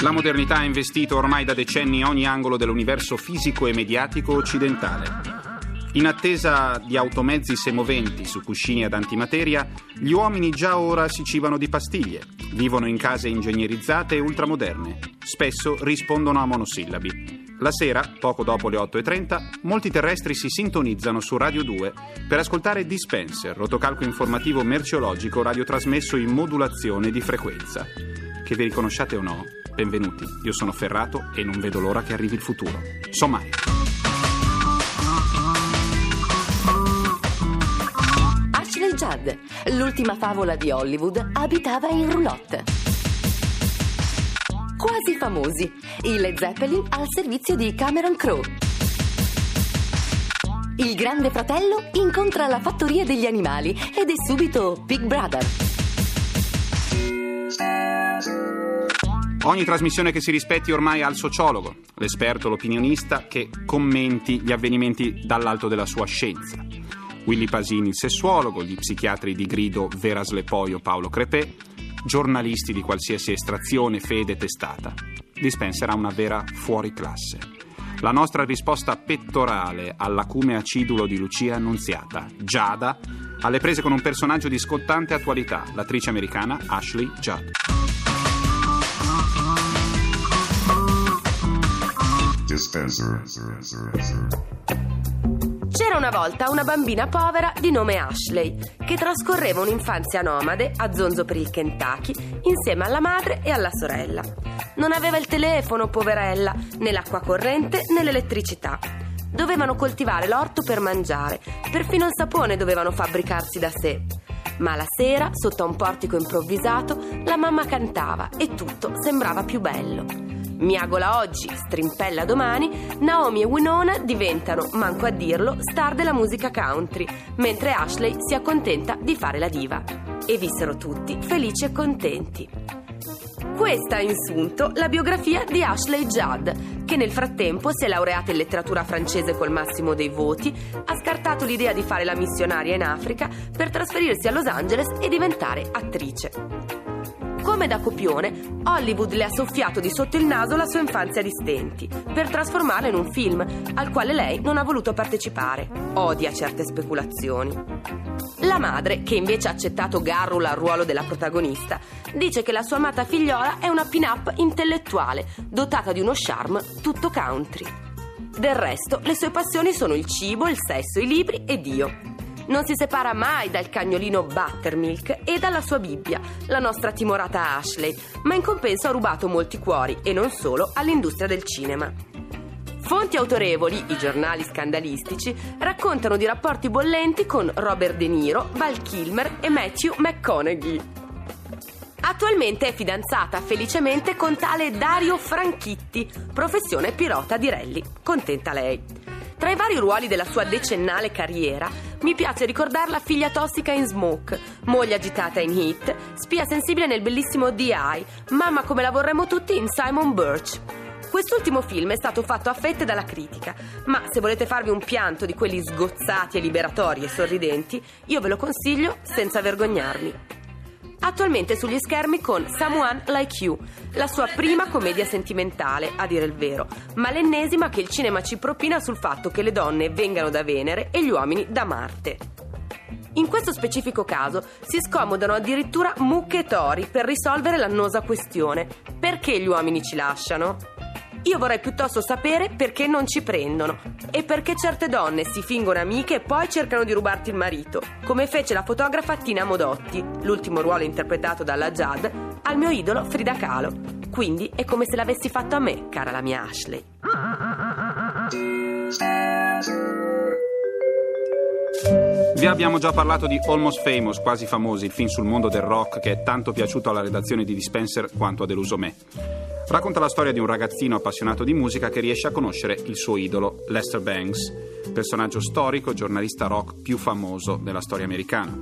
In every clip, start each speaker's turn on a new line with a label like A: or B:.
A: La modernità ha investito ormai da decenni ogni angolo dell'universo fisico e mediatico occidentale. In attesa di automezzi semoventi su cuscini ad antimateria, gli uomini già ora si cibano di pastiglie, vivono in case ingegnerizzate e ultramoderne. Spesso rispondono a monosillabi. La sera, poco dopo le 8.30, molti terrestri si sintonizzano su Radio 2 per ascoltare Dispenser, rotocalco informativo merceologico radiotrasmesso in modulazione di frequenza. Che vi riconosciate o no, benvenuti. Io sono Ferrato e non vedo l'ora che arrivi il futuro.
B: Ashley Judd, l'ultima favola di Hollywood, abitava in roulotte. Quasi famosi, il Led Zeppelin al servizio di Cameron Crowe. Il grande fratello incontra la fattoria degli animali ed è subito Big Brother.
A: Ogni trasmissione che si rispetti ormai ha il sociologo, l'esperto, l'opinionista che commenti gli avvenimenti dall'alto della sua scienza. Willy Pasini, il sessuologo, gli psichiatri di grido Vera Slepoi o Paolo Crepè, giornalisti di qualsiasi estrazione, fede testata. Dispenser ha una vera fuoriclasse. La nostra risposta pettorale all'acume acidulo di Lucia Annunziata, Giada, alle prese con un personaggio di scottante attualità, l'attrice americana Ashley Judd.
C: Dispenser.
B: C'era una volta una bambina povera di nome Ashley che trascorreva un'infanzia nomade a zonzo per il Kentucky insieme alla madre e alla sorella. Non aveva il telefono, poverella, né l'acqua corrente né l'elettricità. Dovevano coltivare l'orto per mangiare, perfino il sapone dovevano fabbricarsi da sé. Ma la sera, sotto a un portico improvvisato, la mamma cantava e tutto sembrava più bello. Miagola oggi, strimpella domani, Naomi e Winona diventano, manco a dirlo, star della musica country, mentre Ashley si accontenta di fare la diva. E vissero tutti felici e contenti. Questa, in sunto, la biografia di Ashley Judd, che nel frattempo si è laureata in letteratura francese col massimo dei voti, ha scartato l'idea di fare la missionaria in Africa per trasferirsi a Los Angeles e diventare attrice. Come da copione, Hollywood le ha soffiato di sotto il naso la sua infanzia di stenti, per trasformarla in un film al quale lei non ha voluto partecipare. Odia certe speculazioni. La madre, che invece ha accettato Garrula al ruolo della protagonista, dice che la sua amata figliola è una pin-up intellettuale, dotata di uno charme tutto country. Del resto, le sue passioni sono il cibo, il sesso, i libri e Dio. Non si separa mai dal cagnolino Buttermilk e dalla sua Bibbia, la nostra timorata Ashley, ma in compenso ha rubato molti cuori, e non solo, all'industria del cinema. Fonti autorevoli, i giornali scandalistici, raccontano di rapporti bollenti con Robert De Niro, Val Kilmer e Matthew McConaughey. Attualmente è fidanzata felicemente con tale Dario Franchitti, professione pilota di rally. Contenta lei. Tra i vari ruoli della sua decennale carriera, mi piace ricordarla figlia tossica in Smoke, moglie agitata in Hit, spia sensibile nel bellissimo D.I., mamma come la vorremmo tutti in Simon Birch. Quest'ultimo film è stato fatto a fette dalla critica, ma se volete farvi un pianto di quelli sgozzati e liberatori e sorridenti, io ve lo consiglio senza vergognarmi attualmente sugli schermi con Someone Like You, la sua prima commedia sentimentale, a dire il vero, ma l'ennesima che il cinema ci propina sul fatto che le donne vengano da Venere e gli uomini da Marte. In questo specifico caso si scomodano addirittura mucche e tori per risolvere l'annosa questione. Perché gli uomini ci lasciano? Io vorrei piuttosto sapere perché non ci prendono e perché certe donne si fingono amiche e poi cercano di rubarti il marito, come fece la fotografa Tina Modotti, l'ultimo ruolo interpretato dalla Jad, al mio idolo Frida Kahlo. Quindi è come se l'avessi fatto a me, cara la mia Ashley.
A: Vi abbiamo già parlato di Almost Famous, quasi famosi, il film sul mondo del rock che è tanto piaciuto alla redazione di Dispenser quanto ha deluso me. Racconta la storia di un ragazzino appassionato di musica che riesce a conoscere il suo idolo, Lester Banks, personaggio storico, giornalista rock più famoso della storia americana.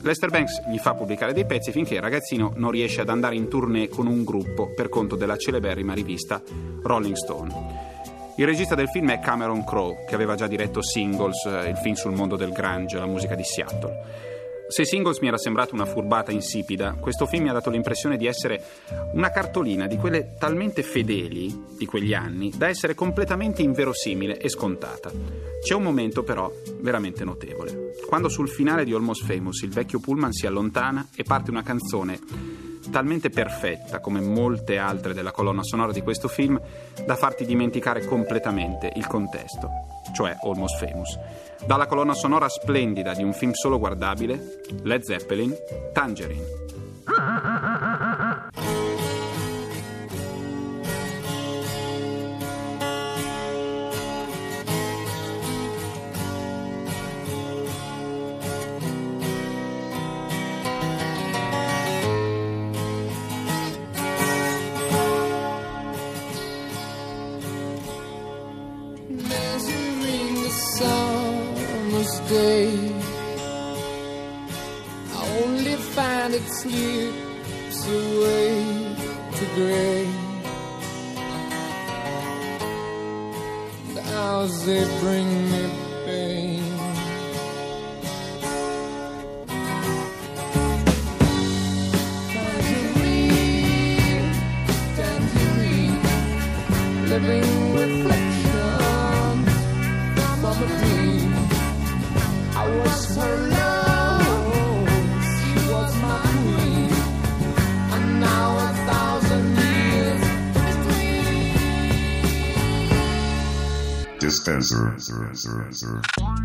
A: Lester Banks gli fa pubblicare dei pezzi finché il ragazzino non riesce ad andare in tournée con un gruppo per conto della celeberrima rivista Rolling Stone. Il regista del film è Cameron Crowe, che aveva già diretto Singles, eh, il film sul mondo del grunge, la musica di Seattle. Se Singles mi era sembrata una furbata insipida, questo film mi ha dato l'impressione di essere una cartolina di quelle talmente fedeli di quegli anni da essere completamente inverosimile e scontata. C'è un momento però veramente notevole. Quando sul finale di Almost Famous il vecchio Pullman si allontana e parte una canzone talmente perfetta come molte altre della colonna sonora di questo film da farti dimenticare completamente il contesto, cioè Almost Famous. Dalla colonna sonora splendida di un film solo guardabile, Led Zeppelin, Tangerine.
D: Hours they bring me pain. Tangerine, tangerine living reflections from a dream. I was her
C: Dispenser.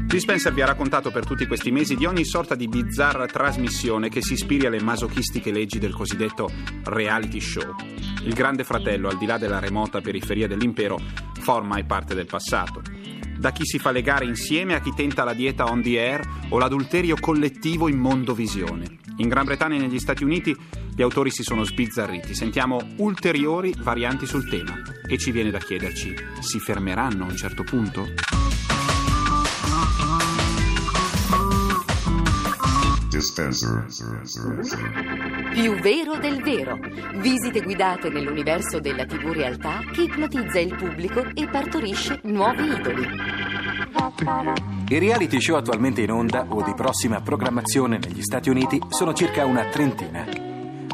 A: Dispenser vi ha raccontato per tutti questi mesi di ogni sorta di bizzarra trasmissione che si ispiri alle masochistiche leggi del cosiddetto reality show. Il Grande Fratello, al di là della remota periferia dell'impero, fa ormai parte del passato. Da chi si fa legare insieme a chi tenta la dieta on the air o l'adulterio collettivo in mondovisione. In Gran Bretagna e negli Stati Uniti gli autori si sono sbizzarriti. Sentiamo ulteriori varianti sul tema e ci viene da chiederci: si fermeranno a un certo punto?
C: Dispenser.
E: Più vero del vero. Visite guidate nell'universo della TV realtà che ipnotizza il pubblico e partorisce nuovi idoli.
F: I reality show attualmente in onda o di prossima programmazione negli Stati Uniti sono circa una trentina.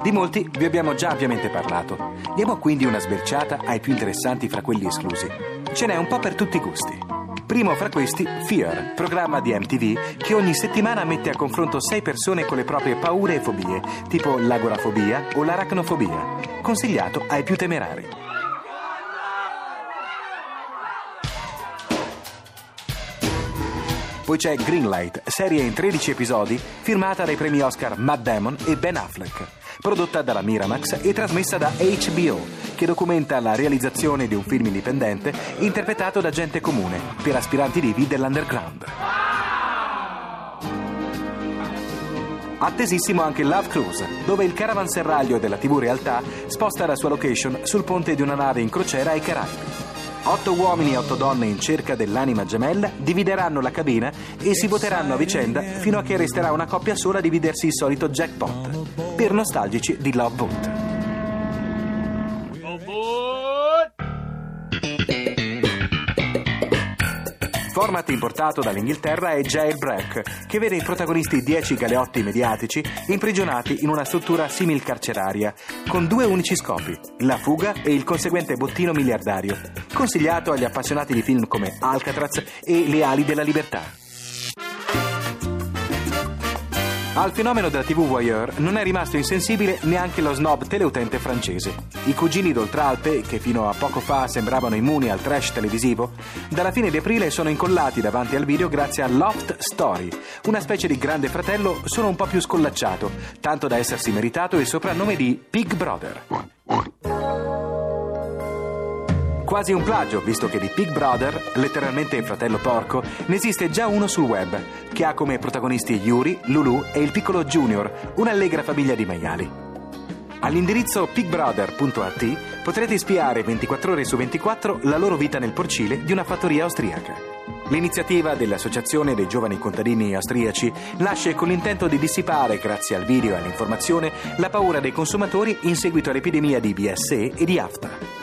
F: Di molti vi abbiamo già ampiamente parlato. Diamo quindi una sberciata ai più interessanti fra quelli esclusi. Ce n'è un po' per tutti i gusti. Primo fra questi, Fear, programma di MTV che ogni settimana mette a confronto sei persone con le proprie paure e fobie, tipo l'agorafobia o l'aracnofobia. Consigliato ai più temerari. Poi c'è Greenlight, serie in 13 episodi, firmata dai premi Oscar Matt Damon e Ben Affleck, prodotta dalla Miramax e trasmessa da HBO, che documenta la realizzazione di un film indipendente interpretato da gente comune, per aspiranti divi dell'underground. Attesissimo anche Love Cruise, dove il caravanserraglio della TV Realtà sposta la sua location sul ponte di una nave in crociera ai Caraibi. Otto uomini e otto donne in cerca dell'anima gemella divideranno la cabina e si voteranno a vicenda fino a che resterà una coppia sola a dividersi il solito jackpot. Per nostalgici di Love Boat. Format importato dall'Inghilterra è Jailbreak, che vede i protagonisti 10 galeotti mediatici imprigionati in una struttura simil carceraria, con due unici scopi, la fuga e il conseguente bottino miliardario, consigliato agli appassionati di film come Alcatraz e Le ali della libertà. Al fenomeno della TV voyeur non è rimasto insensibile neanche lo snob teleutente francese. I cugini d'Oltralpe, che fino a poco fa sembravano immuni al trash televisivo, dalla fine di aprile sono incollati davanti al video grazie a Loft Story, una specie di grande fratello solo un po' più scollacciato, tanto da essersi meritato il soprannome di Pig Brother. Quasi un plagio, visto che di Pig Brother, letteralmente fratello porco, ne esiste già uno sul web, che ha come protagonisti Yuri, Lulu e il piccolo Junior, un'allegra famiglia di maiali. All'indirizzo pigbrother.at potrete spiare 24 ore su 24 la loro vita nel porcile di una fattoria austriaca. L'iniziativa dell'Associazione dei Giovani Contadini Austriaci nasce con l'intento di dissipare, grazie al video e all'informazione, la paura dei consumatori in seguito all'epidemia di BSE e di AFTA.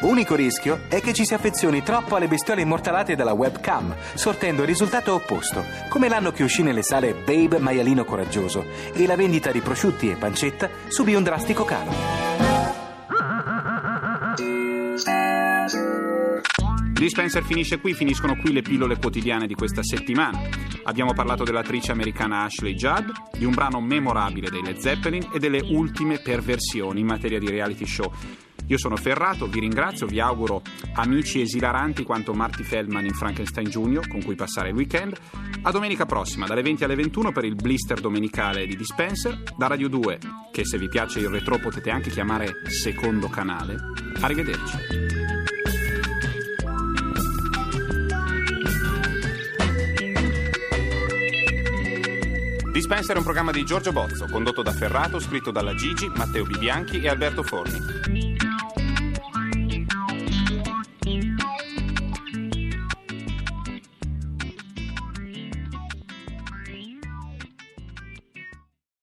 F: Unico rischio è che ci si affezioni troppo alle bestiole immortalate dalla webcam, sortendo il risultato opposto, come l'anno che uscì nelle sale Babe Maialino Coraggioso e la vendita di prosciutti e pancetta subì un drastico calo.
A: Dispenser finisce qui, finiscono qui le pillole quotidiane di questa settimana. Abbiamo parlato dell'attrice americana Ashley Judd, di un brano memorabile dei Led Zeppelin e delle ultime perversioni in materia di reality show. Io sono Ferrato, vi ringrazio, vi auguro amici esilaranti quanto Marty Feldman in Frankenstein Jr., con cui passare il weekend. A domenica prossima, dalle 20 alle 21 per il blister domenicale di Dispenser, da Radio 2, che se vi piace il retro potete anche chiamare secondo canale. Arrivederci. Dispenser è un programma di Giorgio Bozzo, condotto da Ferrato, scritto dalla Gigi, Matteo Bibianchi e Alberto Forni.